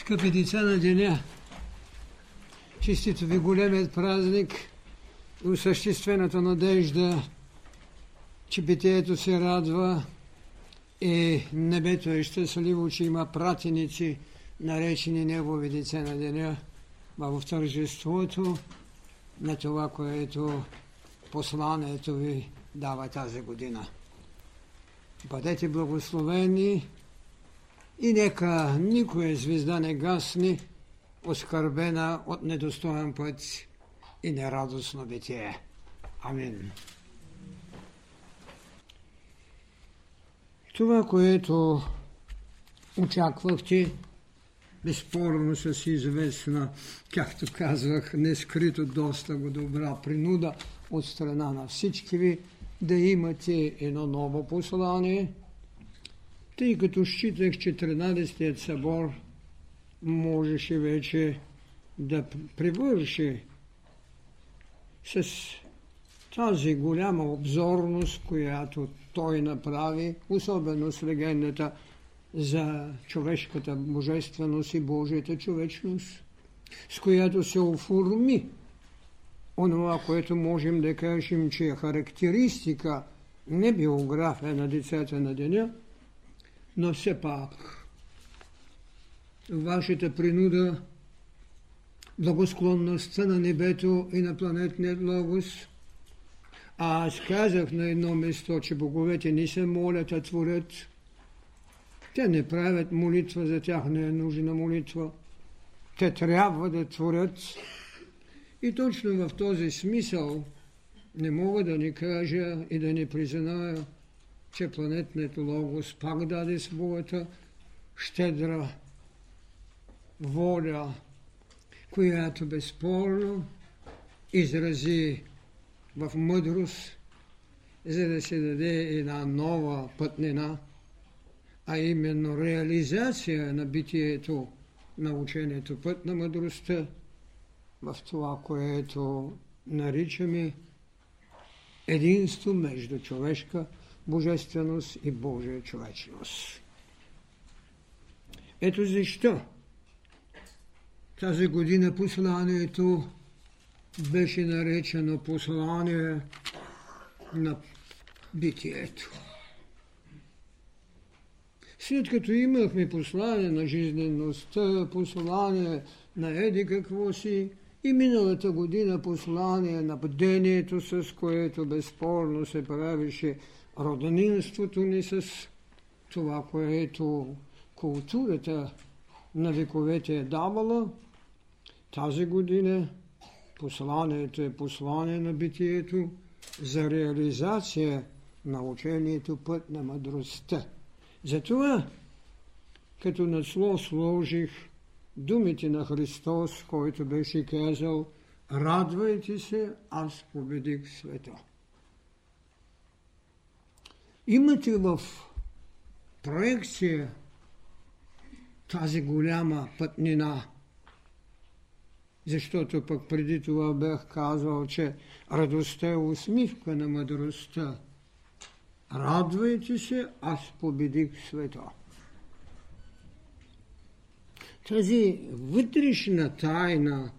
Скъпи деца на деня, чистито ви големият празник осъществената надежда, че битието се радва и небето е щастливо, че има пратеници, наречени Негови деца на деня, в тържеството на това, което посланието ви дава тази година. Бъдете благословени и нека никоя звезда не гасне, оскърбена от недостоен път и нерадостно битие. Амин. Това, което очаквахте, безспорно с известна, както казвах, нескрито доста го добра принуда от страна на всички ви, да имате едно ново послание, тъй като считах, че 13-тият събор можеше вече да привърши с тази голяма обзорност, която той направи, особено с легендата за човешката божественост и Божията човечност, с която се оформи онова, което можем да кажем, че е характеристика, не биография на децата на деня, но все пак вашата принуда, благосклонността на небето и на планетният логос. А аз казах на едно место, че боговете не се молят, а творят. Те не правят молитва, за тях не е нужна молитва. Те трябва да творят и точно в този смисъл не мога да ни кажа и да ни призная, че планетният логос пак даде своята щедра воля, която безспорно изрази в мъдрост, за да се даде една нова пътнина, а именно реализация на битието на учението път на мъдростта, в това, което наричаме единство между човешка божественост и Божия човечност. Ето защо тази година посланието беше наречено послание на битието. След като имахме послание на жизнеността, послание на еди какво си, и миналата година послание на бдението, с което безспорно се правише роднинството ни с това, което културата на вековете е давала, тази година посланието е послание на битието за реализация на учението път на мъдростта. Затова, като надслов сложих думите на Христос, който беше казал Радвайте се, аз победих света. Имате в проекция тази голяма пътнина, защото пък преди това бях казал, че радостта е усмивка на мъдростта. Радвайте се, аз победих света тази вътрешна тайна,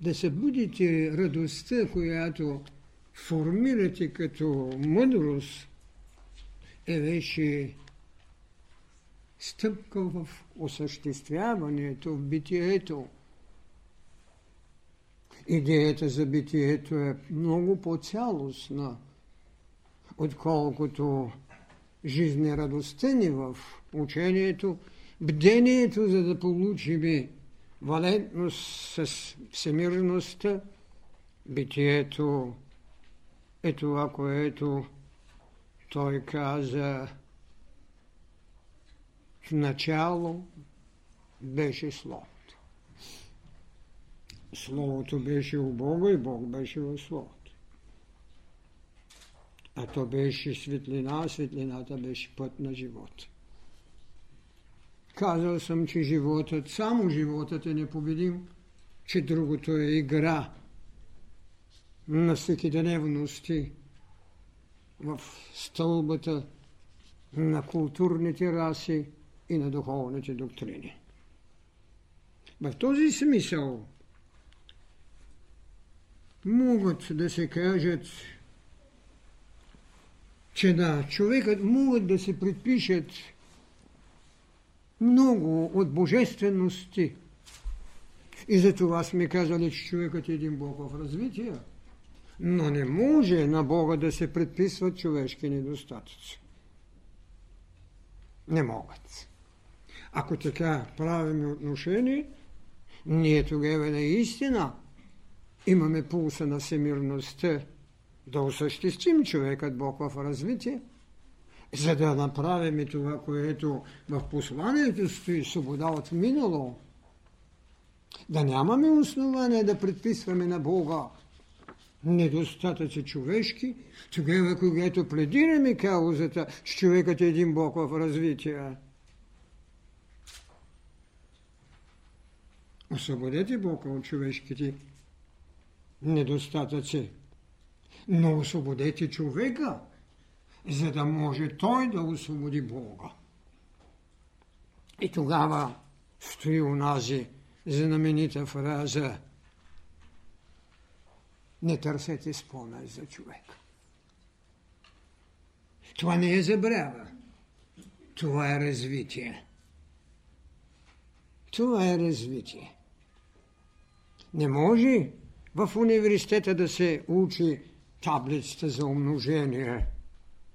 да събудите радостта, която формирате като мъдрост, е вече стъпка в осъществяването, в битието. Идеята за битието е много по-цялостна, отколкото жизнерадостта ни в учението, бдението, за да получим валентност с всемирността, битието е това, което той каза в начало беше Словото. Словото беше у Бога и Бог беше в Словото. А то беше светлина, а светлината беше път на живота. Казал съм, че животът, само животът е непобедим, че другото е игра на всекидневности в стълбата на културните раси, и на духовните доктрини. В този смисъл могат да се кажат, че на човекът могат да се предпишат много от божествености. И за това сме казали, че човекът е един Бог в развитие. Но не може на Бога да се предписват човешки недостатъци. Не могат. Ако така правим отношение, ние тогава наистина имаме пулса на всемирността да осъществим човекът Бог в развитие, за да направим това, което в посланието стои свобода от минало, да нямаме основания да предписваме на Бога недостатъци човешки, тогава, когато пледираме каузата, че човекът е един Бог в развитие. Освободете Бога от човешките недостатъци, но освободете човека, за да може той да освободи Бога. И тогава стои унази знаменита фраза не търсете спомен за човек. Това не е забрава. Това е развитие. Това е развитие. Не може в университета да се учи таблицата за умножение.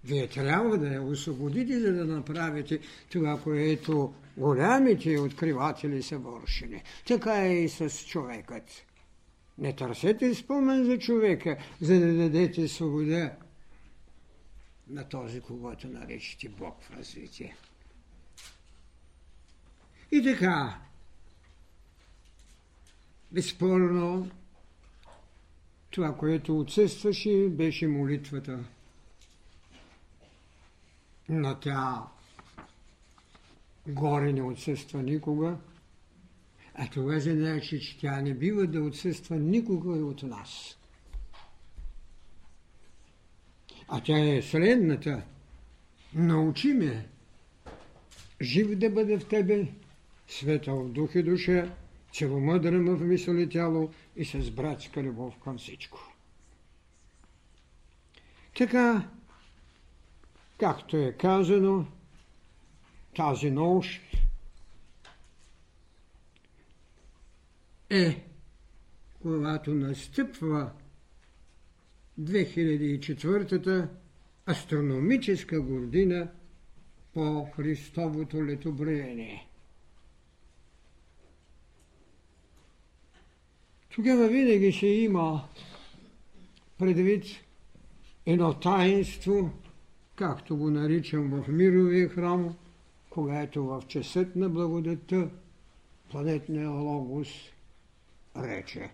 Вие трябва да я освободите, за да направите това, което голямите откриватели са вършили. Така е и с човекът. Не търсете спомен за човека, за да дадете свобода на този, когато наречете Бог в развитие. И така, безспорно, това, което отсъстваше, беше молитвата. Но тя горе не отсъства никога. А това значи, че тя не бива да отсъства никога от нас. А тя е следната. Научи ме жив да бъде в тебе, светъл дух и душа, целомъдрен в мисъл и тяло и с братска любов към всичко. Така, както е казано, тази нощ е, когато настъпва 2004-та астрономическа година по Христовото летобреение. Тогава винаги ще има предвид едно таинство, както го наричам в мировия храм, когато в часът на благодата планетния логос рече.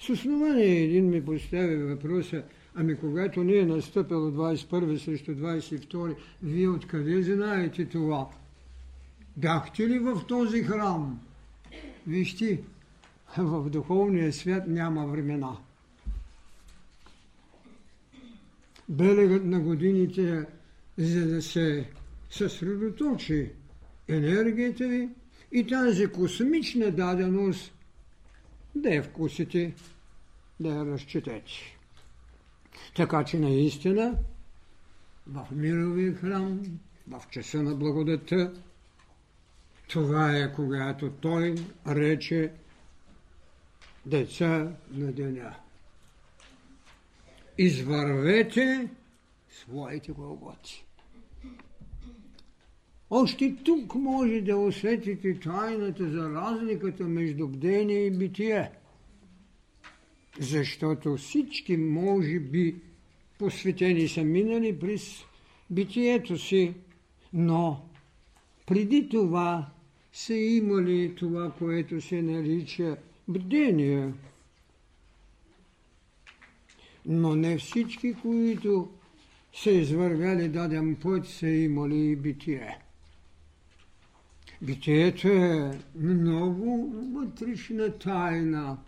С основание един ми постави въпроса, ами когато не е настъпило 21 срещу 22, вие откъде знаете това? Бяхте ли в този храм? Вижте, в духовния свят няма времена. Белегът на годините, за да се съсредоточи енергията ви и тази космична даденост да я вкусите, да я разчетете. Така че наистина в мировия храм, в часа на благодата, това е когато той рече деца на деня. Извървете своите главоти. Още тук може да усетите тайната за разликата между бдение и битие. Защото всички, може би, посветени са минали през битието си, но преди това са имали това, което се нарича бдение. Но не всички, които са извървяли даден път, са имали и битие. Битието е много вътрешна тайна.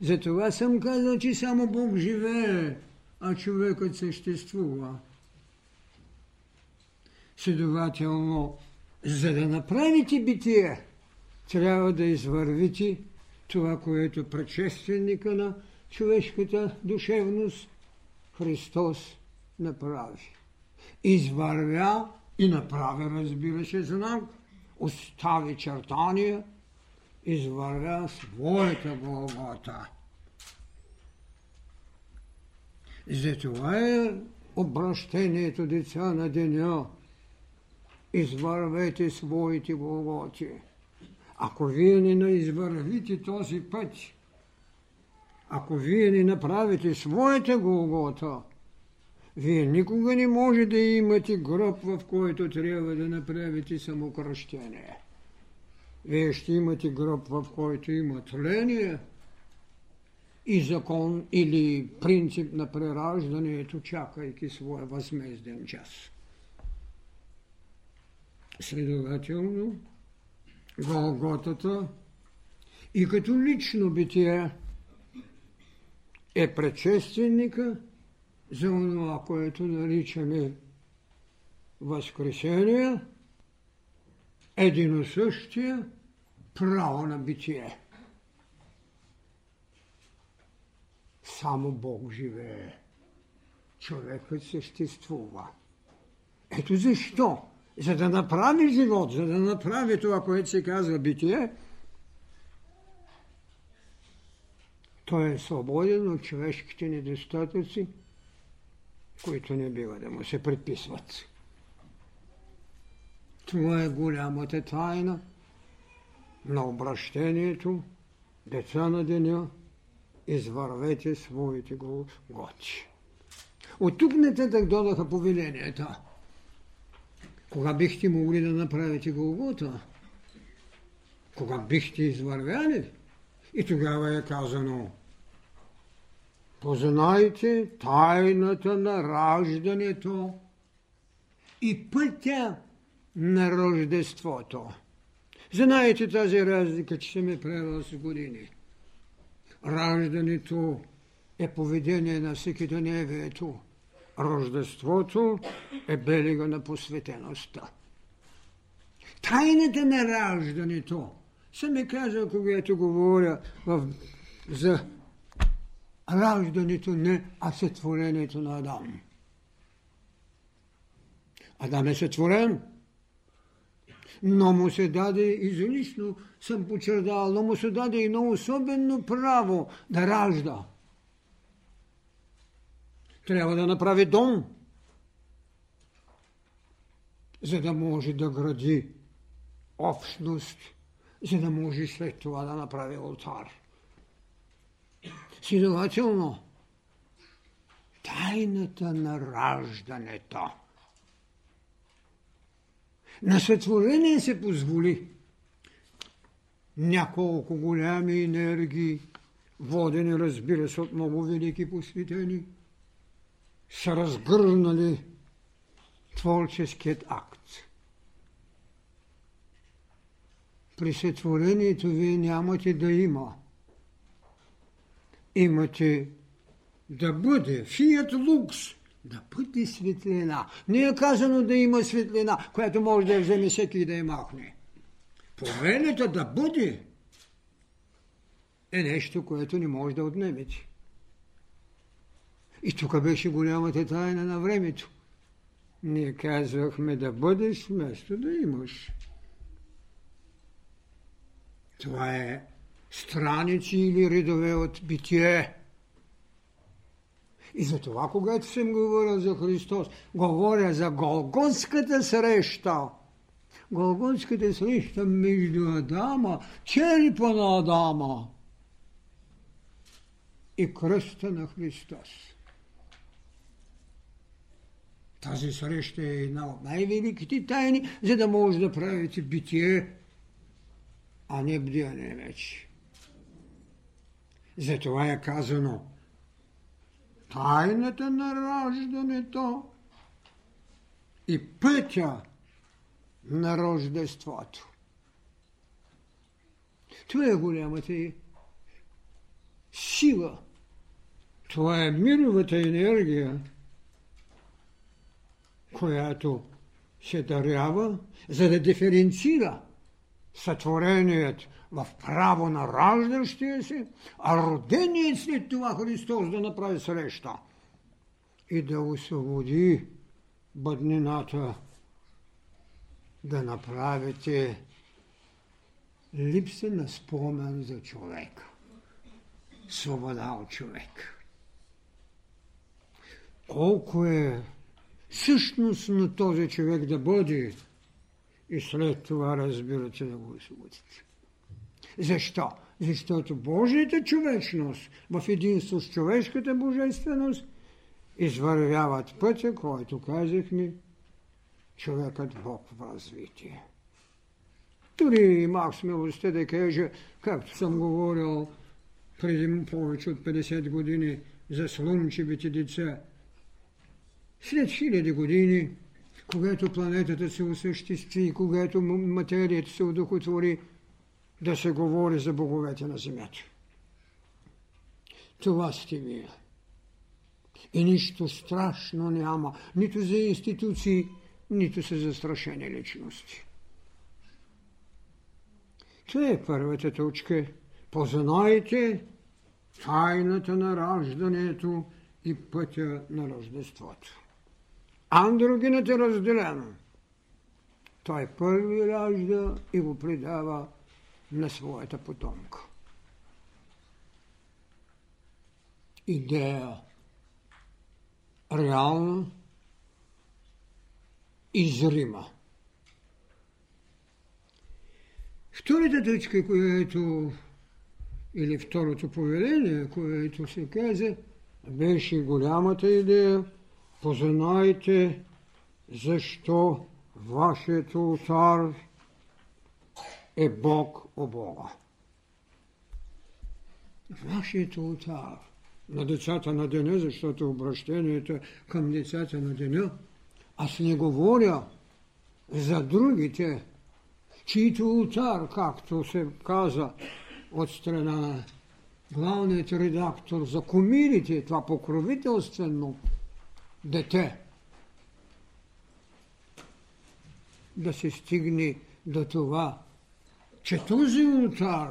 Затова съм казал, че само Бог живее, а човекът съществува. Следователно, За да направите битие, трябва да извървите това, което предшественика на човешката душевност Христос направи. Извървя и направи, разбира се, знак, остави чертания, извървя своята Голгота. Затова е обращението деца на деня. Извървете своите Голготи. Ако вие не извървите този път, ако вие не направите своята Голгота, вие никога не може да имате гроб, в който трябва да направите самокръщение. Вие ще имате гроб, в който има тление и закон или принцип на прераждането, чакайки своя възмезден час. Следователно, Голготата и като лично битие е предшественика за това, което наричаме Възкресение, единосъщия право на битие. Само Бог живее. Човекът съществува. Ето защо за да направи живот, за да направи това, което се казва битие, той е свободен от човешките недостатъци, които не бива да му се предписват. Това е голямата тайна на обращението, деца на деня, извървете своите готи. От тук нататък додаха повеленията – кога бихте могли да направите Голгота? Кога бихте извървяли? И тогава е казано Познайте тайната на раждането и пътя на рождеството. Знаете тази разлика, че съм е правил с години. Раждането е поведение на всеки дневието. Рождеството е белега на посветеността. Тайната на раждането. Съм ми казал, когато говоря в, за раждането, не, а сътворението на Адам. Адам е сътворен, но му се даде, излишно съм почердал, но му се даде едно особено право да ражда – трябва да направи дом, за да може да гради общност, за да може след това да направи алтар. Следователно, тайната на раждането. На сътворение се позволи няколко голями енергии, водени, разбира се, от много велики посветени – са разгърнали творческият акт. При сътворението вие нямате да има. Имате да бъде фият лукс, да бъде светлина. Не е казано да има светлина, която може да я вземе всеки и да я махне. Повелята да бъде е нещо, което не може да отнемете. И тук беше голямата тайна на времето. Ние казвахме да бъдеш вместо да имаш. Това е страници или редове от битие. И за това, когато съм говорил за Христос, говоря за Голготската среща. Голготската среща между Адама, черепа на Адама и кръста на Христос. Тази среща е една от най-великите тайни, за да може да правите битие, а не бдяне вече. Затова е казано тайната на раждането и пътя на рождеството. Това е голямата сила. Това е мировата енергия, която се дарява, за да диференцира сътворението в право на раждащия се, а роденият след това Христос да направи среща и да освободи бъднината, да направите липса на спомен за човека. Свобода от човек. Колко е същност на този човек да бъде и след това разбирате да го освободите. Защо? Защото Божията човечност в единство с човешката божественост извървяват пътя, който казахме, човекът Бог в развитие. Дори имах смелостта да кажа, както съм говорил преди повече от 50 години за слънчевите деца, след хиляди години, когато планетата се осъществи, когато материята се удохотвори, да се говори за боговете на Земята. Това сте вие. И нищо страшно няма, нито за институции, нито са застрашени личности. Това е първата точка. Познайте тайната на раждането и пътя на Рождеството. Андрогинът е разделен. Той първи ражда и го предава на своята потомка. Идея реална и зрима. Втората точка, която или второто повеление, което се каза, беше голямата идея – познайте защо вашият ултар е Бог о Бога. Вашият ултар на децата на деня, защото обращението към децата на деня, аз не говоря за другите, чието ултар, както се каза от страна на главният редактор за комирите, това покровителствено дете. Да се стигне до това, че този ултар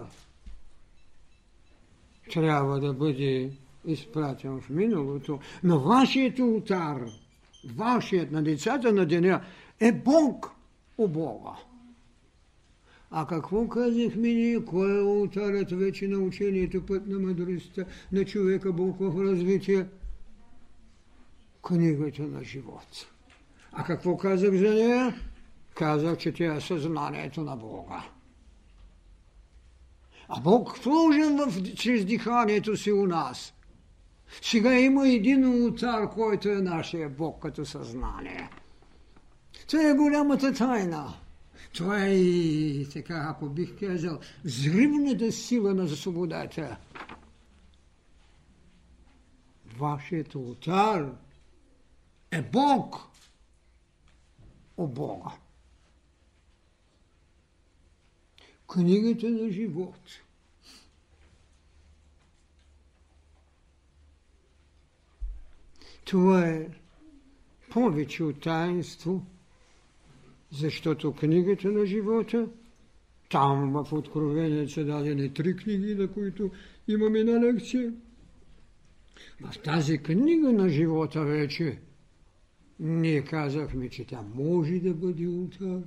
трябва да бъде изпратен в миналото, но вашият ултар, вашият на децата на деня е Бог у Бога. А какво казахме ние? Кой е ултарът вече на учението път на мъдростта на човека Бог в развитие? книгата на живот. А какво казах за нея? Казах, че тя е съзнанието на Бога. А Бог вложен в, чрез диханието си у нас. Сега има един ултар, който е нашия Бог като съзнание. Това е голямата тайна. Това е и така, ако бих казал, взривната сила на свободата. Вашият ултар – е Бог о Бога. Книгата на живот. Това е повече от таинство, защото книгата на живота, там в Откровение са дадени три книги, на които имаме на лекция. В тази книга на живота вече ние казахме, че тя може да бъде ултар,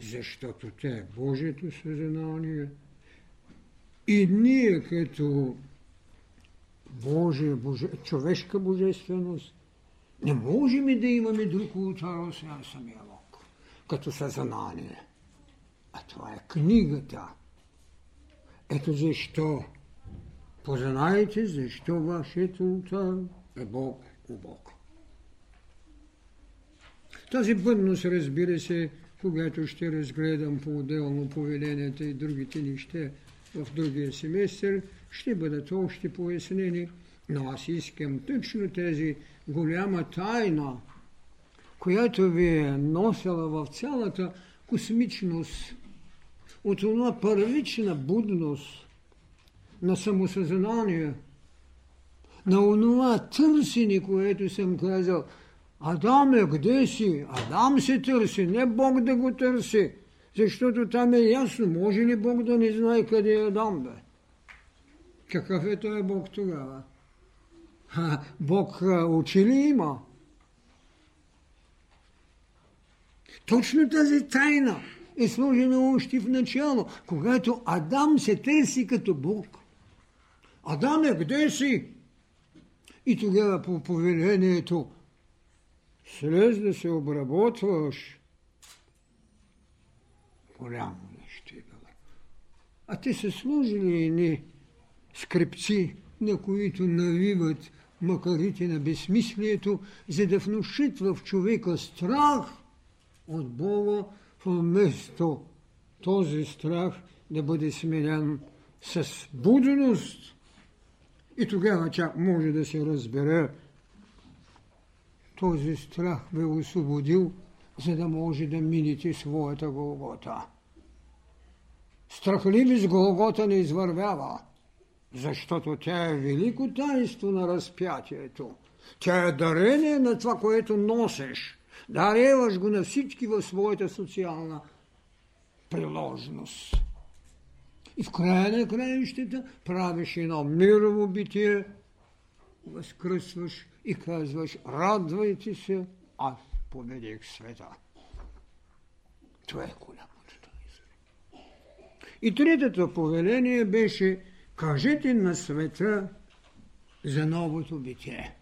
защото тя е Божието съзнание. И ние като Божия, Боже, човешка божественост, не можем да имаме друг ултар, освен самия Бог, като съзнание. А това е книгата. Ето защо познайте защо вашият ултар е Бог у Бог. Тази бъдност, разбира се, когато ще разгледам по-отделно повеленията и другите неща в другия семестър, ще бъдат още пояснени, но аз искам точно тези голяма тайна, която ви е носила в цялата космичност, от това първична будност на самосъзнание, на онова търсене, което съм казал – Адаме, къде си? Адам се търси, не Бог да го търси. Защото там е ясно, може ли Бог да не знае къде е Адам, бе? Какъв е той Бог тогава? Ха, Бог очи ли има? Точно тази тайна е сложена още в начало, когато Адам се търси като Бог. Адаме, къде си? И тогава по повелението слез да се обработваш, голямо нещо е било. А те са служили едни скрипци, на които навиват макарите на безсмислието, за да внушат в човека страх от Бога, вместо този страх да бъде сменен с будност. И тогава чак може да се разбере, този страх бе освободил, за да може да минете своята Голгота. Страхливи с Голгота не извървява, защото тя е велико таинство на разпятието. Тя е дарение на това, което носиш. Дареваш го на всички в своята социална приложност. И в края на краищата правиш едно мирово битие, възкръсваш и казваш, радвайте се, аз победих света. Това е голямото. И третото повеление беше, кажете на света за новото битие.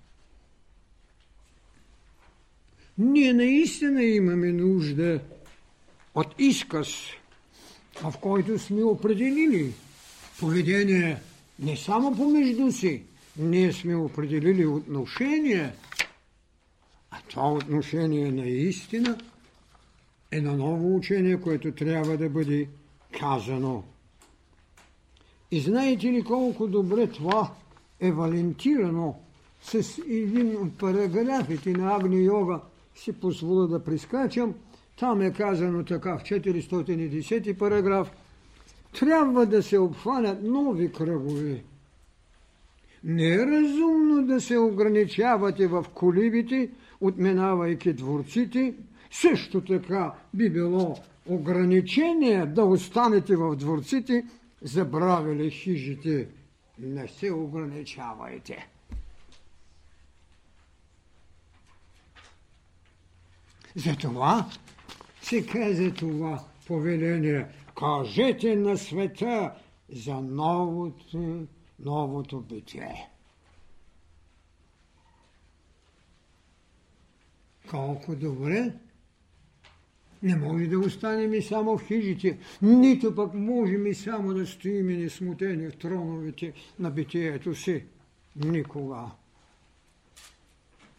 Ние наистина имаме нужда от изказ, в който сме определили поведение не само помежду си, ние сме определили отношение, а това отношение наистина е на ново учение, което трябва да бъде казано. И знаете ли колко добре това е валентирано? С един от параграфите на Агни Йога, си позволя да прискачам, там е казано така в 410 параграф, трябва да се обхванат нови кръгове – не е разумно да се ограничавате в колибите, отминавайки дворците. Също така би било ограничение да останете в дворците, забравили хижите. Не се ограничавайте. Затова се каза това повеление. Кажете на света за новото новото битие. Колко добре! Не може да останем и само в хижите, нито пък можем и само да стоим и несмутени в троновете на битието си. Никога.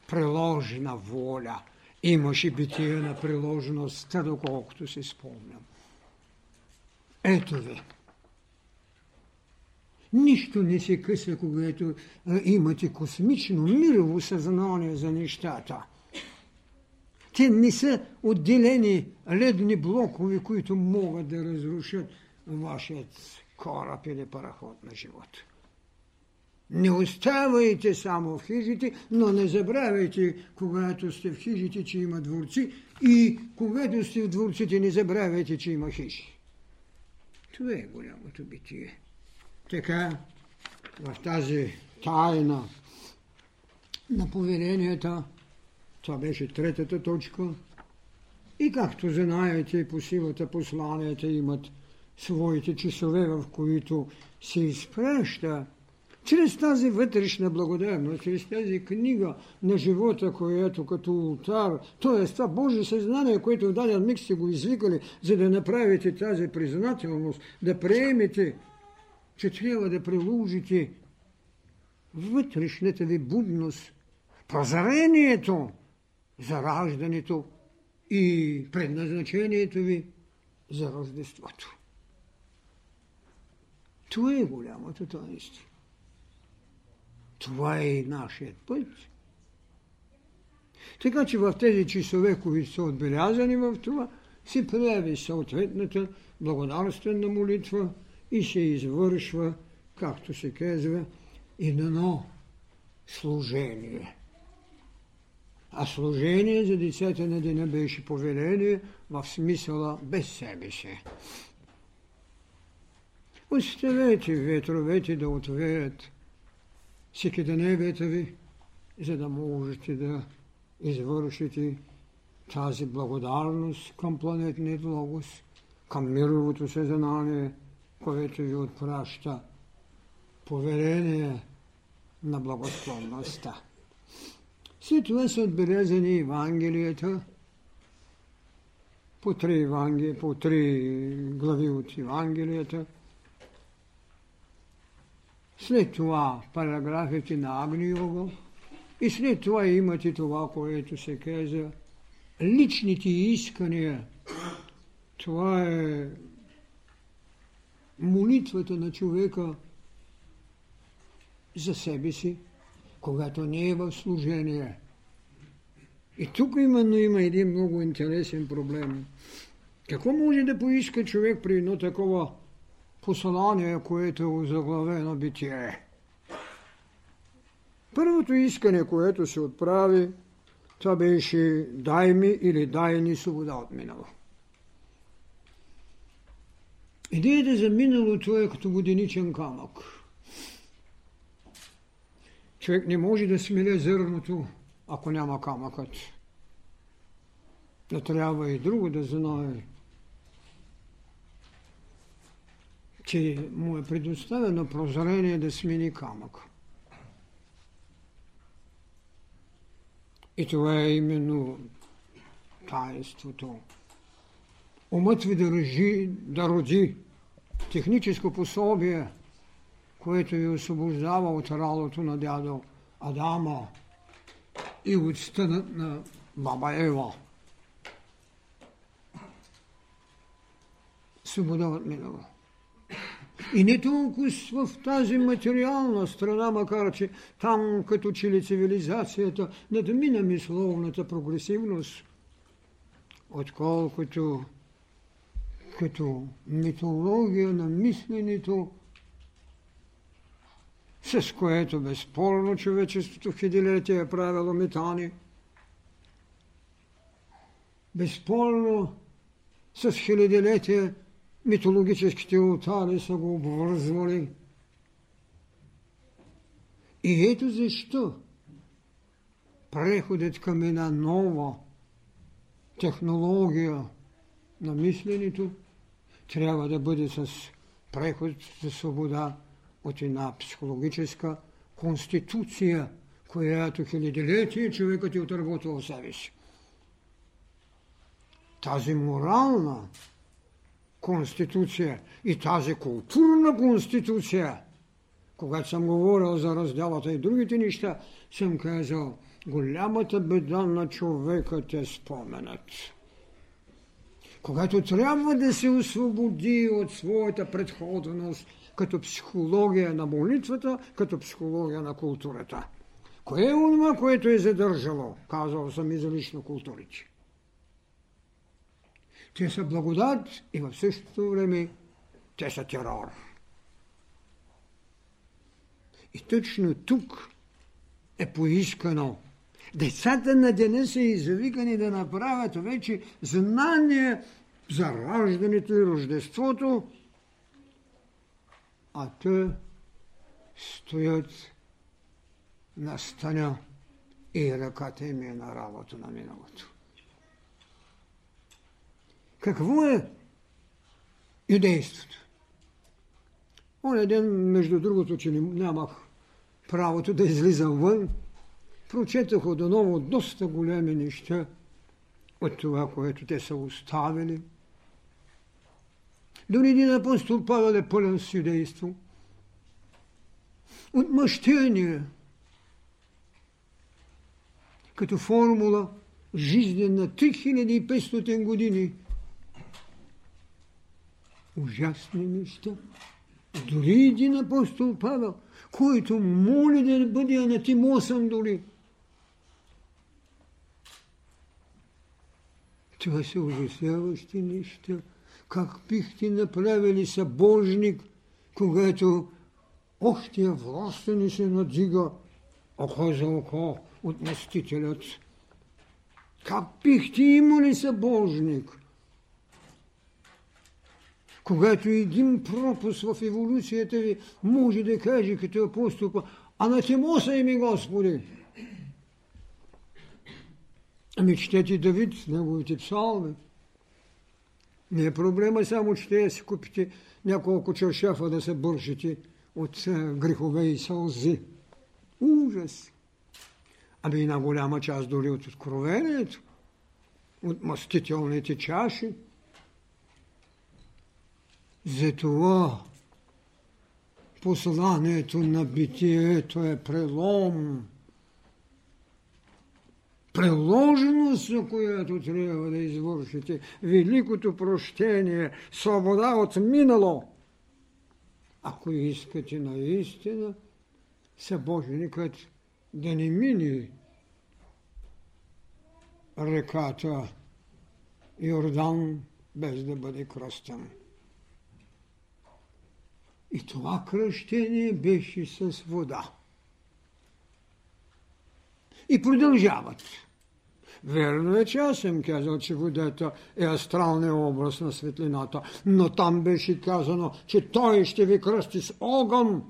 Приложена воля. Имаше битие на приложеността, доколкото си спомням. Ето ви. Нищо не се къса, когато имате космично мирово съзнание за нещата. Те не са отделени ледни блокове, които могат да разрушат вашият кораб или параход на живота. Не оставайте само в хижите, но не забравяйте, когато сте в хижите, че има дворци и когато сте в дворците, не забравяйте, че има хижи. Това е голямото битие. Така, в тази тайна на поведенията, това беше третата точка, и както знаете, по силата посланията имат своите часове, в които се изпраща чрез тази вътрешна благодарност, чрез тази книга на живота, която като ултар, т.е. това Божие съзнание, което в даден миг сте го извикали, за да направите тази признателност, да приемете че трябва да приложите вътрешната ви будност, прозрението за раждането и предназначението ви за Рождеството. Това е голямото таинство. Това е и нашият път. Така че в тези часове, които са отбелязани в това, се прави съответната благодарствена молитва – и се извършва, както се казва, едно служение. А служение за децата на деня беше повеление в смисъла без себе си. Оставете ветровете да отвеят всеки деневете ви, за да можете да извършите тази благодарност към планетният логос, към мировото съзнание, което ви отпраща поверение на благосклонността. След това са отбелязани Евангелията, по три, Евангелия, по три глави от Евангелията. След това параграфите на Агни и след това имате това, което се каза личните искания. Това е молитвата на човека за себе си, когато не е в служение. И тук именно има един много интересен проблем. Какво може да поиска човек при едно такова послание, което е озаглавено битие? Първото искане, което се отправи, това беше дай ми или дай ни свобода от минало. Идеята за миналото е като воденичен камък. Човек не може да смиле зърното, ако няма камъкът. Но трябва и друго да знае, че му е предоставено прозрение да смени камък. И това е именно таинството. Умът ви да, рожи, да роди техническо пособие, което ви освобождава от ралото на дядо Адама и от стънът на баба Ева. Свобода от минало. И не толкова в тази материална страна, макар че там като че ли цивилизацията надмина мисловната прогресивност, отколкото като митология на мисленето, с което безспорно човечеството хилядилетия е правило метани. Безспорно с хилядилетия митологическите ултари са го обвързвали. И ето защо преходът към една нова технология на мисленето трябва да бъде с преход за свобода от една психологическа конституция, която хилядилетие човекът е отработвал в себе си. Тази морална конституция и тази културна конституция, когато съм говорил за разделата и другите неща, съм казал, голямата беда на човекът е споменът. Когато трябва да се освободи от своята предходност като психология на молитвата, като психология на културата. Кое е онова, което е задържало, казал съм и за лично културите? Те са благодат и в същото време те са терор. И точно тук е поискано. Децата на деня са извикани да направят вече знание за раждането и рождеството, а те стоят на стъня и ръката им е на работа на миналото. Какво е юдейството? Оня ден, между другото, че нямах правото да излизам вън, прочетах отново доста големи неща от това, което те са оставили. Дори един апостол Павел е пълен с юдейство. Отмъщение като формула жизнена 3500 години – ужасни неща. Дори един апостол Павел, който моли да бъде анатимосан дори. Това са ужасяващи неща. Как бихте направили събожник, когато охтия властта ни се надига око за око от мстителят Как бихте имали събожник? Когато един пропуск в еволюцията ви може да каже като апостол, анатемоса ми Господи. Ами четете Давид, неговите псалми. Не е проблема само, че те си купите няколко чаршафа да се бършите от грехове и сълзи. Ужас! Ами една голяма част дори от откровението, от мастителните чаши. Затова посланието на битието е прелом. Преложеност, на която трябва да извършите великото прощение, свобода от минало. Ако искате наистина, събожникът да не мине реката Йордан без да бъде кръстен. И това кръщение беше с вода. И продължават. Верно е, че аз съм казал, че водата е астралния образ на светлината, но там беше казано, че той ще ви кръсти с огън.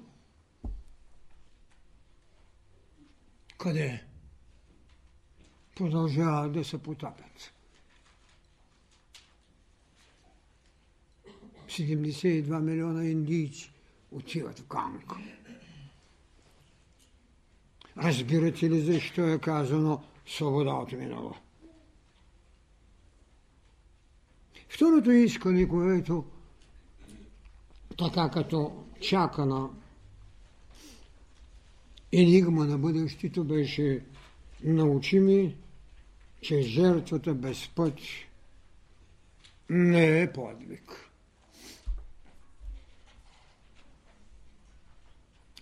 Къде? Продължават да се потапят. 72 милиона индийци отиват в Ганг. Разбирате ли защо е казано свобода от минало? Второто искане, което така като чака на енигма на бъдещето беше научи ми, че жертвата без път не е подвиг.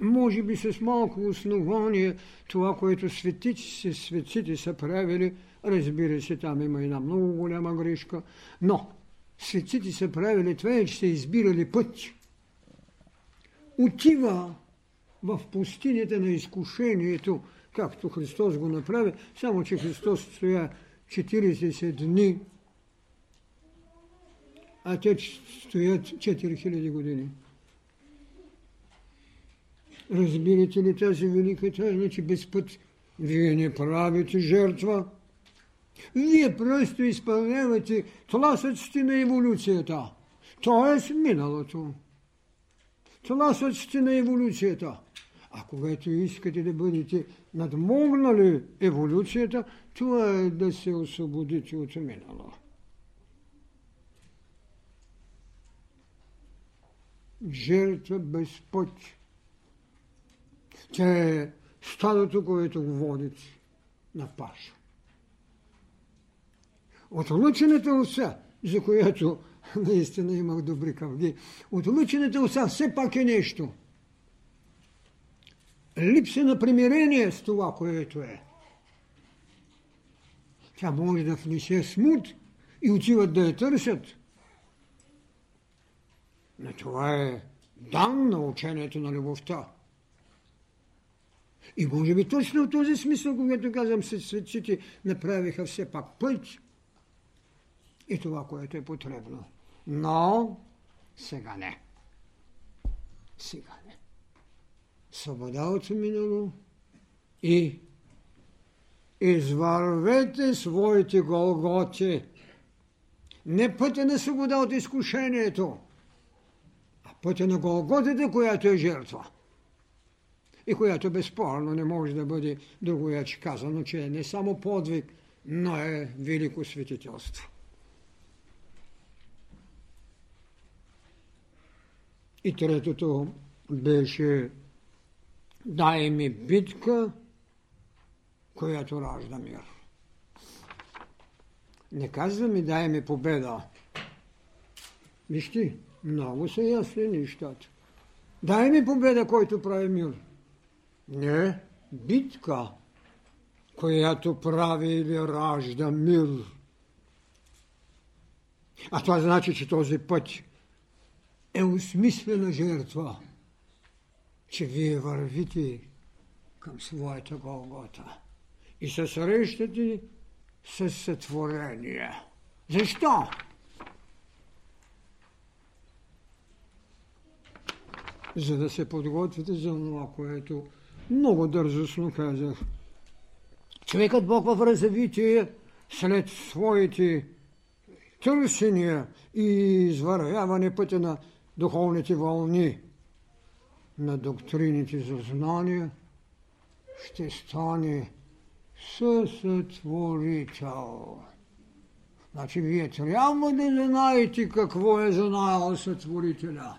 Може би с малко основание това, което светици, светците са правили, разбира се, там има една много голяма грешка, но светците са правили това, че са избирали път. Отива в пустинята на изкушението, както Христос го направи, само че Христос стоя 40 дни, а те стоят 4000 години. Разбирате ли тази велика тайна, че без път вие не правите жертва? Вие просто изпълнявате тласъците на еволюцията, т.е. миналото. Тласъците на еволюцията. А когато искате да бъдете надмогнали еволюцията, това е да се освободите от минало. Жертва без път че стадото, което го водите на паша. От лъчената оса, за която наистина имах добри къвги, от лъчената оса все пак е нещо. Липса на примирение с това, което е. Тя може да внесе смут и отиват да я търсят. Но това е дан на учението на любовта. И може би точно в този смисъл, когато казвам, светците направиха все пак път и това, което е потребно. Но сега не. Сега не. Свобода от минало и извървете своите голготи. Не пътя на свобода от изкушението, а пътя на голготите, която е жертва и която безспорно не може да бъде другояче казано, че е не само подвиг, но е велико светителство. И третото беше дай ми битка, която ражда мир. Не казва ми дай ми победа. Вижте, много са ясни нещата. Дай ми победа, който прави мир. Не, битка, която прави или ражда мир. А това значи, че този път е осмислена жертва, че вие вървите към своята Голгота и се срещате с сътворение. Защо? За да се подготвите за това, което много дързостно казах. Човекът Бог в развитие след своите търсения и извървяване пътя на духовните вълни, на доктрините за знание, ще стане съсътворител. Значи вие трябва да знаете какво е знаел сътворителя.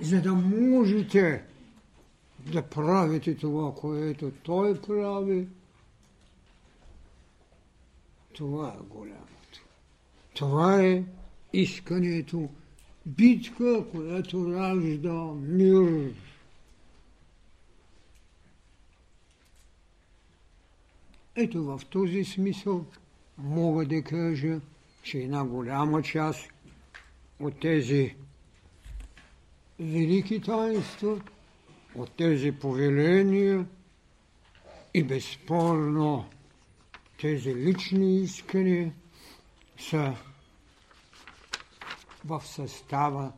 За да можете да правите това, което той прави, това е голямото. Това е искането, битка, която ражда мир. Ето в този смисъл мога да кажа, че една голяма част от тези велики таинства, от тези повеления и безспорно тези лични искания са в състава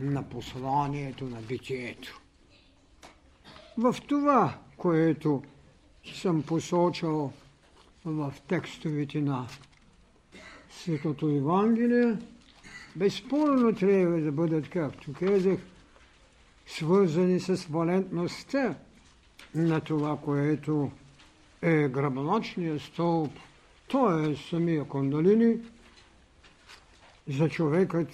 на посланието на битието. В това, което съм посочил в текстовете на Светото Евангелие, безспорно трябва да бъдат, както казах, свързани с валентността на това, което е гръбначният стълб, то е самия кондалини за човекът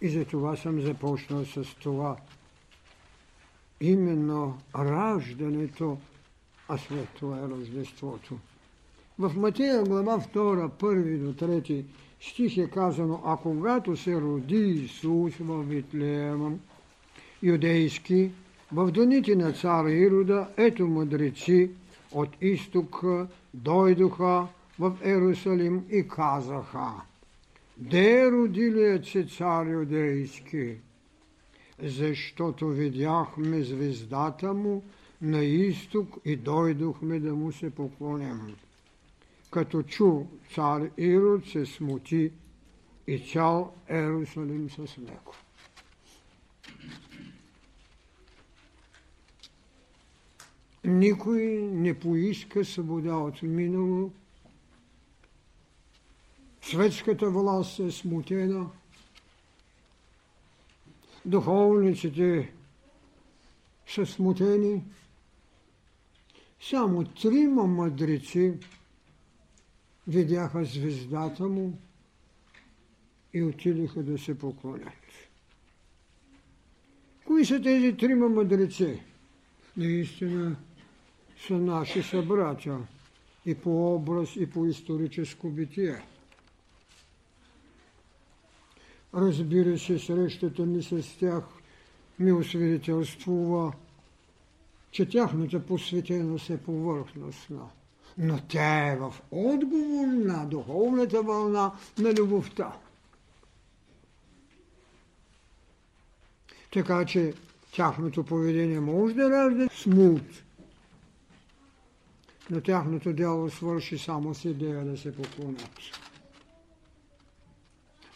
и за това съм започнал с това. Именно раждането, а след това е Рождеството. В Матея глава 2, 1 до 3 стих е казано, а когато се роди Исус в Витлеема, юдейски, в доните на цара Ирода, ето мъдреци от изтока дойдоха в Ерусалим и казаха, Де е родилият се цар юдейски? Защото видяхме звездата му на изток и дойдохме да му се поклоним. Като чу цар Ирод се смути и цял Ерусалим с него. Никой не поиска свобода от минало. Светската власт е смутена. Духовниците са смутени. Само трима мъдреци видяха звездата му и отидоха да се поклонят. Кои са тези трима мъдреци? Наистина, са наши събратя и по образ, и по историческо битие. Разбира се, срещата ми с тях ми освидетелствува, че тяхната посветеност е повърхностна. Но тя е в отговор на духовната вълна на любовта. Така че тяхното поведение може да ражда смут, но тяхното дело свърши само с идея да се поклонят.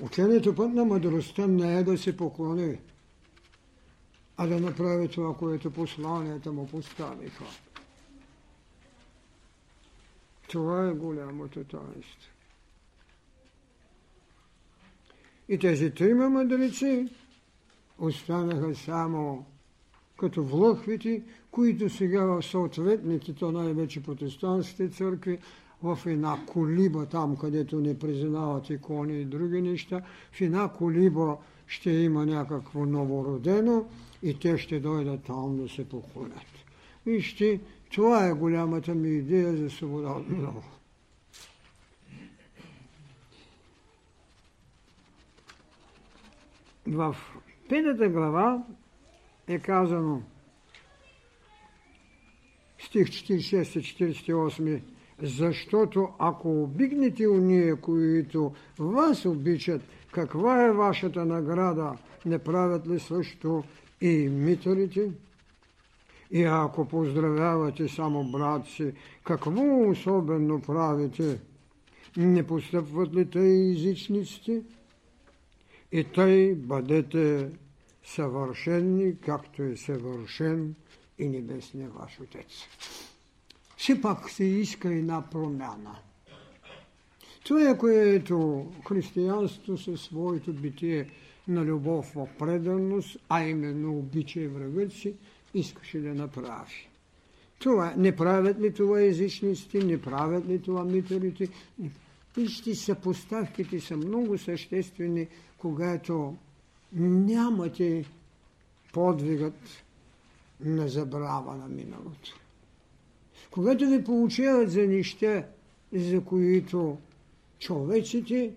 Учението път на мъдростта не е да се поклони, а да направи това, което посланията му поставиха. Това е голямото таинство. И тези трима мъдреци останаха само като влъхвите, които сега в съответните, то най-вече протестантските църкви, в една колиба, там където не признават икони и други неща, в една колиба ще има някакво новородено и те ще дойдат там да се поклонят. Вижте, това е голямата ми идея за свобода от много. В петата глава е казано стих 46-48 защото ако обигнете уния, които вас обичат, каква е вашата награда? Не правят ли също и митарите? И ако поздравявате само брат си, какво особено правите? Не постъпват ли тъй езичниците? И тъй бъдете съвършенни, както е съвършен и небесния ваш Отец. Все пак се иска една промяна. Това което християнство със своето битие на любов в преданост, а именно обичай врагът си, искаше да направи. Това, не правят ли това езичниците, не правят ли това митарите? Вижте, съпоставките са много съществени, когато нямате подвигът на забрава на миналото. Когато ви получават за неща, за които човеците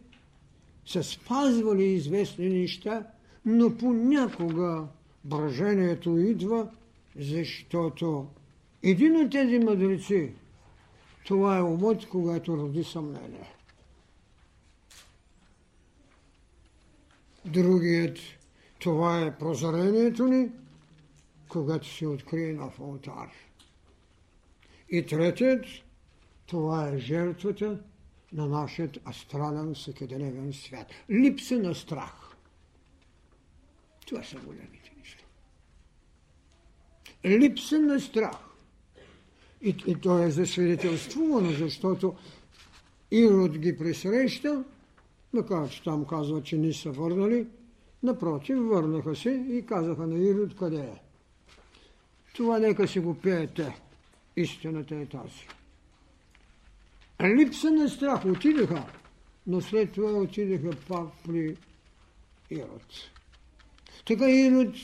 са спазвали известни неща, но понякога брожението идва, защото един от тези мъдреци, това е умът, когато роди съмнение. Другият, това е прозрението ни, когато се открие нов алтар. И третият, това е жертвата на нашия астрален всекидневен свят. Липса на страх. Това са големите неща. Липса на страх. И, и то е засвидетелствувано, защото Ирод ги пресреща, макар че там казва, че не са върнали, напротив, върнаха се и казаха на Ирод къде е. Това нека си го пеете. Истината е тази. Липса на страх отидаха, но след това отидаха пак при Ирод. Така Ирод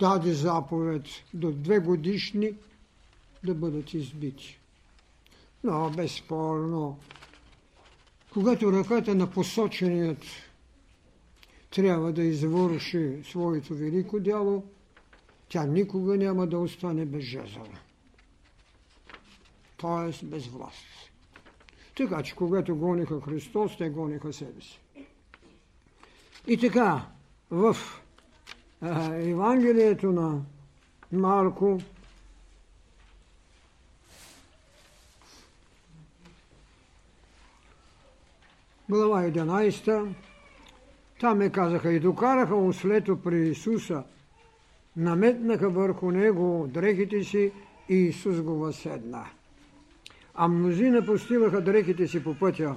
даде заповед до две годишни да бъдат избити. Но безспорно, когато ръката на посоченият трябва да извърши своето велико дяло, тя никога няма да остане без жезъла т.е. без власт. Така че, когато гониха Христос, те гониха себе си. И така, в Евангелието на Марко, глава 11, там ме казаха и докараха ослето при Исуса, наметнаха върху него дрехите си и Исус го възседна а мнозина постиваха дрехите си по пътя.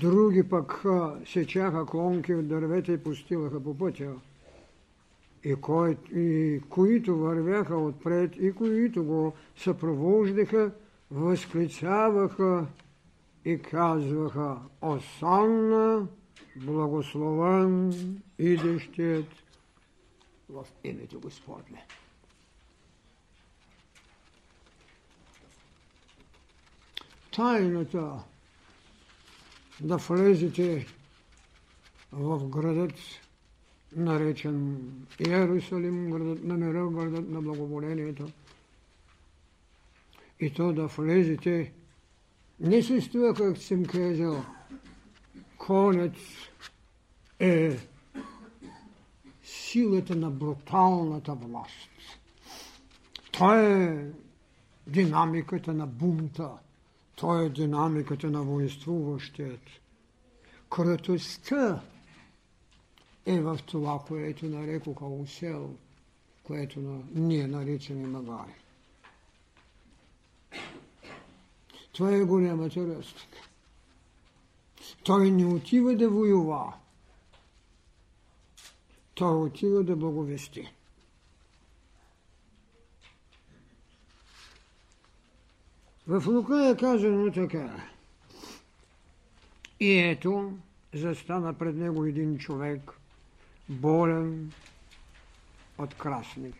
Други пък сечаха клонки от дървета и постиваха по пътя. И, кой, и които вървяха отпред, и които го съпровождаха, възклицаваха и казваха Осанна, благословен идещият в името Господне. тайната да влезете в градът, наречен Иерусалим, градът на мира, градът на благоволението. И то да влезете не с това, как съм казал, конец е силата на бруталната власт. То е динамиката на бунта, той е динамиката на воинствуващият. Крътостта е в това, което нарекоха усел, което на, ние наричаме магари. Това е голямата разлика. Той не отива да воюва. Той отива да благовести. В Лука е казано така. И ето, застана пред него един човек, болен от красник.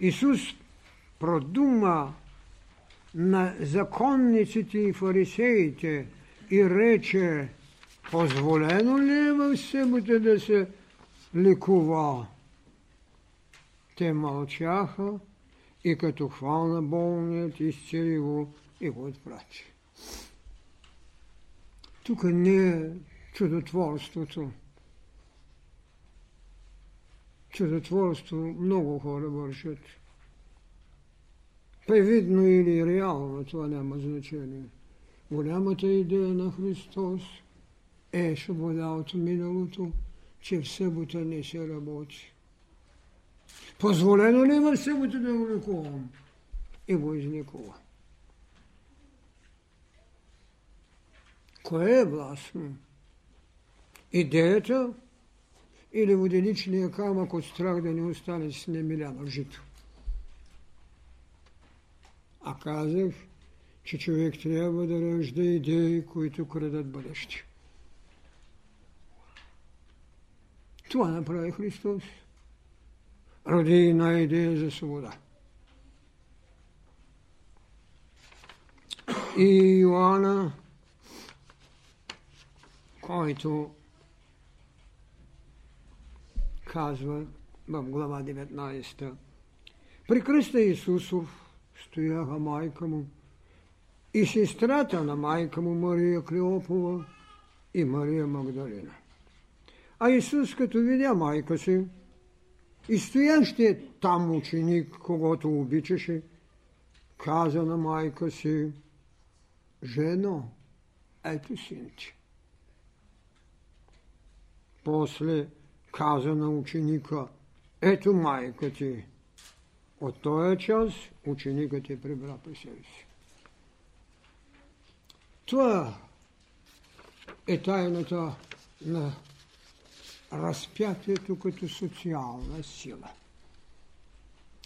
Исус продума на законниците и фарисеите и рече, позволено ли е в събота да се лекува? Те мълчаха и като хвална болният, изцели го и го отпрати. Тук не е чудотворството. Чудотворство много хора вършат. Превидно или реално, това няма значение. Голямата идея на Христос е свобода от миналото, че в събота не се работи. Позволено ли е в събота да го лекувам? И го излекува. Кое е властно? Идеята или воденичния камък от страх да не остане с немиляна в жито? А казах, че човек трябва да ражда идеи, които крадат бъдеще. Това направи Христос. Роди една идея за свобода. И Йоанна, който казва в глава 19. При кръста Исусов стояха майка му и сестрата на майка му Мария Клеопова и Мария Магдалина. А Исус, като видя майка си и стоящия там ученик, когато обичаше, каза на майка си, жено, ето син ти. После каза на ученика, ето майка ти. От този час ученикът е прибра при себе си. Това е тайната на разпятието като социална сила.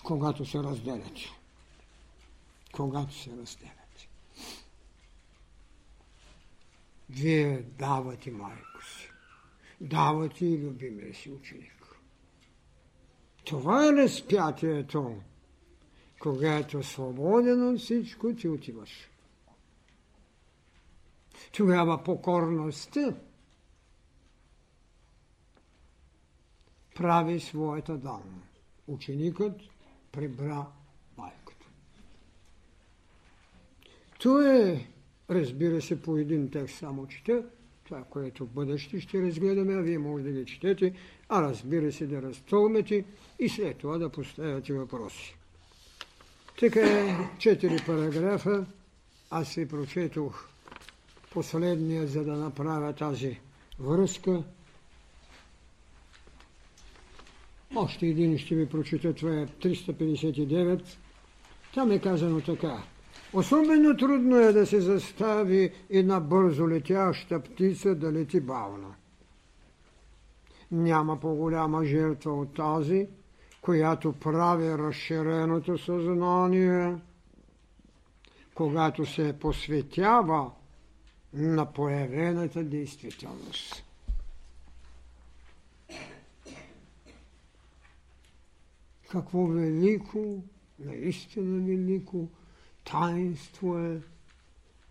Когато се разделят. Когато се разделят. Вие давате майко си. Давате и любимия си ученик. Това е разпятието. Когато свободен от всичко, ти отиваш. Тогава покорността прави своята дан. Ученикът прибра майката. Това е, разбира се, по един текст само чета, това, което в бъдеще ще разгледаме, а вие може да ги четете, а разбира се да разтълмете и след това да поставяте въпроси. Така е, четири параграфа, аз ви прочетох последния, за да направя тази връзка. Още един ще ви прочета, това е 359. Там е казано така. Особено трудно е да се застави една бързо летяща птица да лети бавно. Няма по-голяма жертва от тази, която прави разширеното съзнание, когато се посветява на появената действителност. Какво велико, наистина велико таинство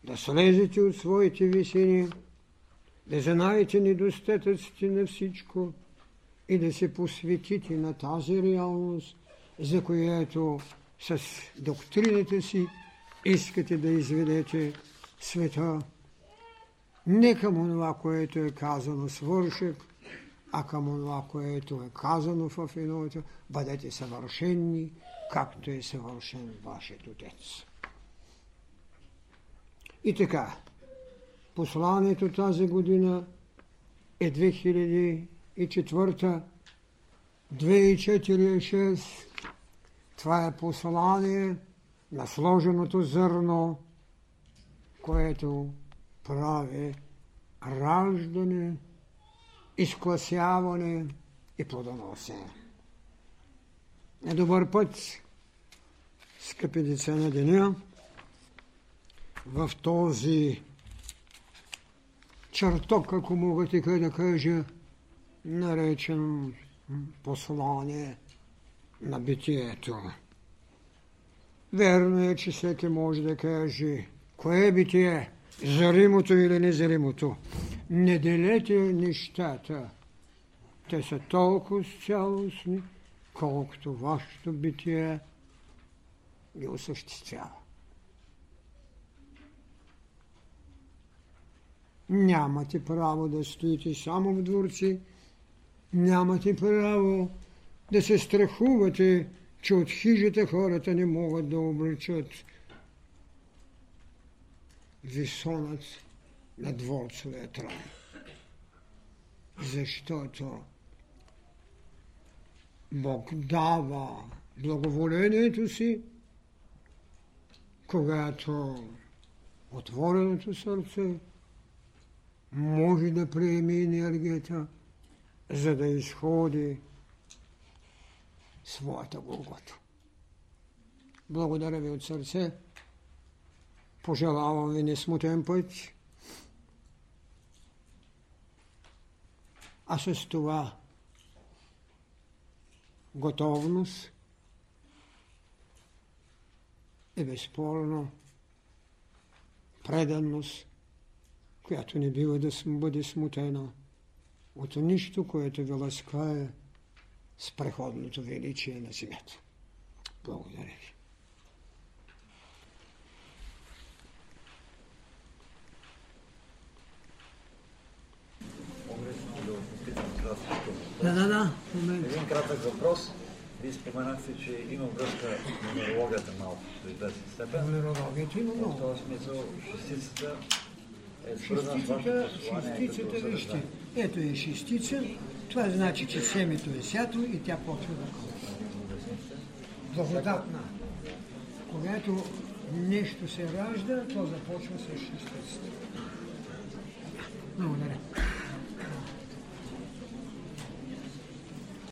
да слезете от своите висини, да знаете недостатъците на всичко и да се посветите на тази реалност, за която с доктрината си искате да изведете света не към това, което е казано свършек, а към това, което е казано в едното, бъдете съвършенни, както е съвършен вашият Отец. И така, посланието тази година е 2004, 2004 6. Това е послание на сложеното зърно, което прави раждане, изкласяване и плодоносие. Е добър път, скъпи деца на деня, в този черток, ако мога така да кажа, наречен послание на битието. Верно е, че всеки може да каже, кое е битие? Заримото или незаримото. Не делете нещата. Те са толкова цялостни, колкото вашето битие ги осъществява. Нямате право да стоите само в дворци, нямате право да се страхувате, че от хижата хората не могат да обличат висонът на дворцовия трон. Защото Бог дава благоволението си, когато отвореното сърце може да приеме енергията, за да изходи своята Голгота. Благодаря ви от сърце. Пожелавам ви несмутен път. А с това готовност е безспорно преданност, която не бива да бъде смутена от нищо, което ви ласкае с преходното величие на земята. Благодаря ви. Да, да, да. Момент. Един кратък въпрос. Вие споменахте, че има връзка с нумерологията малко до известна степен. Нумерологията има В много. този смисъл шестицата е с Шестицата, вашето послание шестицата, като вижте, ето е шестица, това значи, че семето е сято и тя почва да ходи. Благодатна. Когато нещо се ражда, то започва с шестицата. Благодаря.